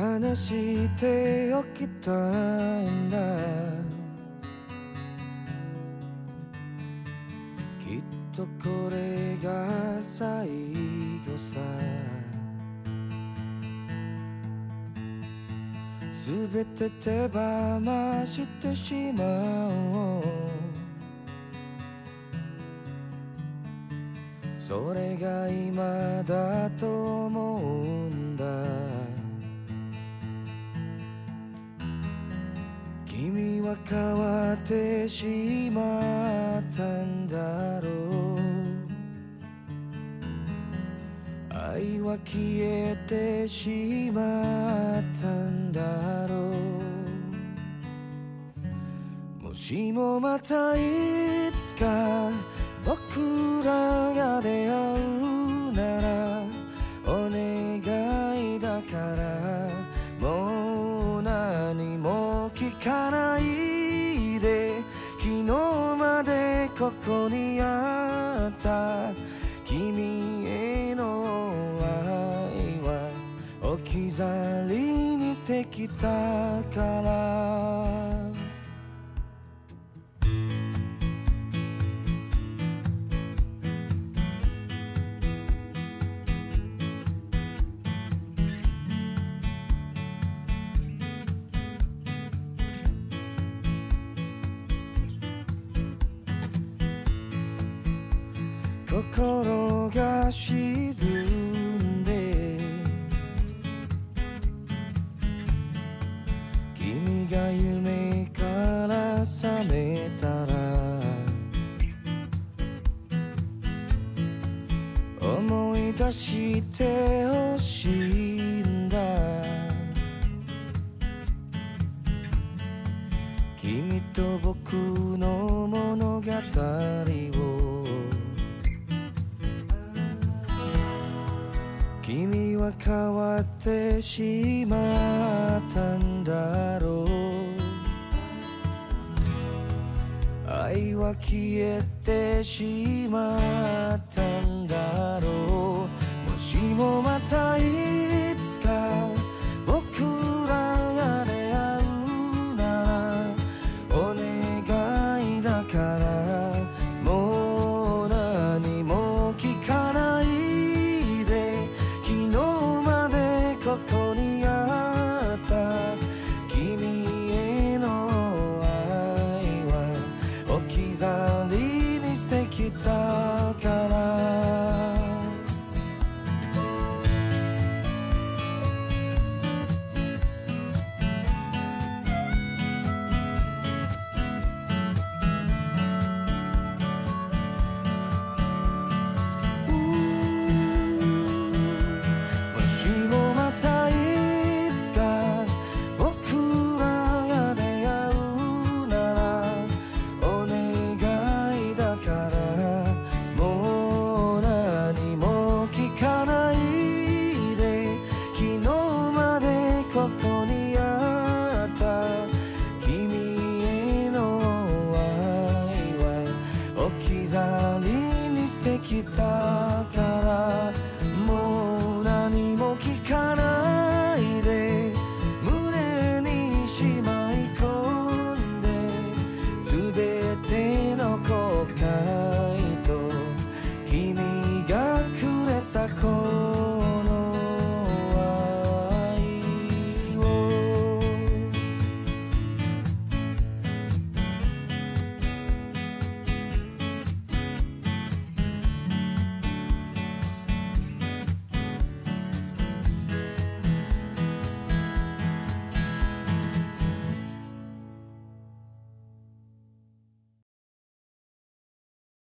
話しておきたいんだ。きっとこれが最後さ。すべて手放してしまおう。それが今だと思うんだ。君は変わってしまったんだろう。愛は消えてしまったんだろう。もしもまたいつか僕らが出会うここにあった君への愛は置き去りにしてきたから。心が沈んで君が夢から覚めたら思い出してほしいんだ。君と僕の物語を君は変わってしまったんだろう。愛は消えてしまったんだろう。もしもまたここにあった君への愛は置き去りにしてきたから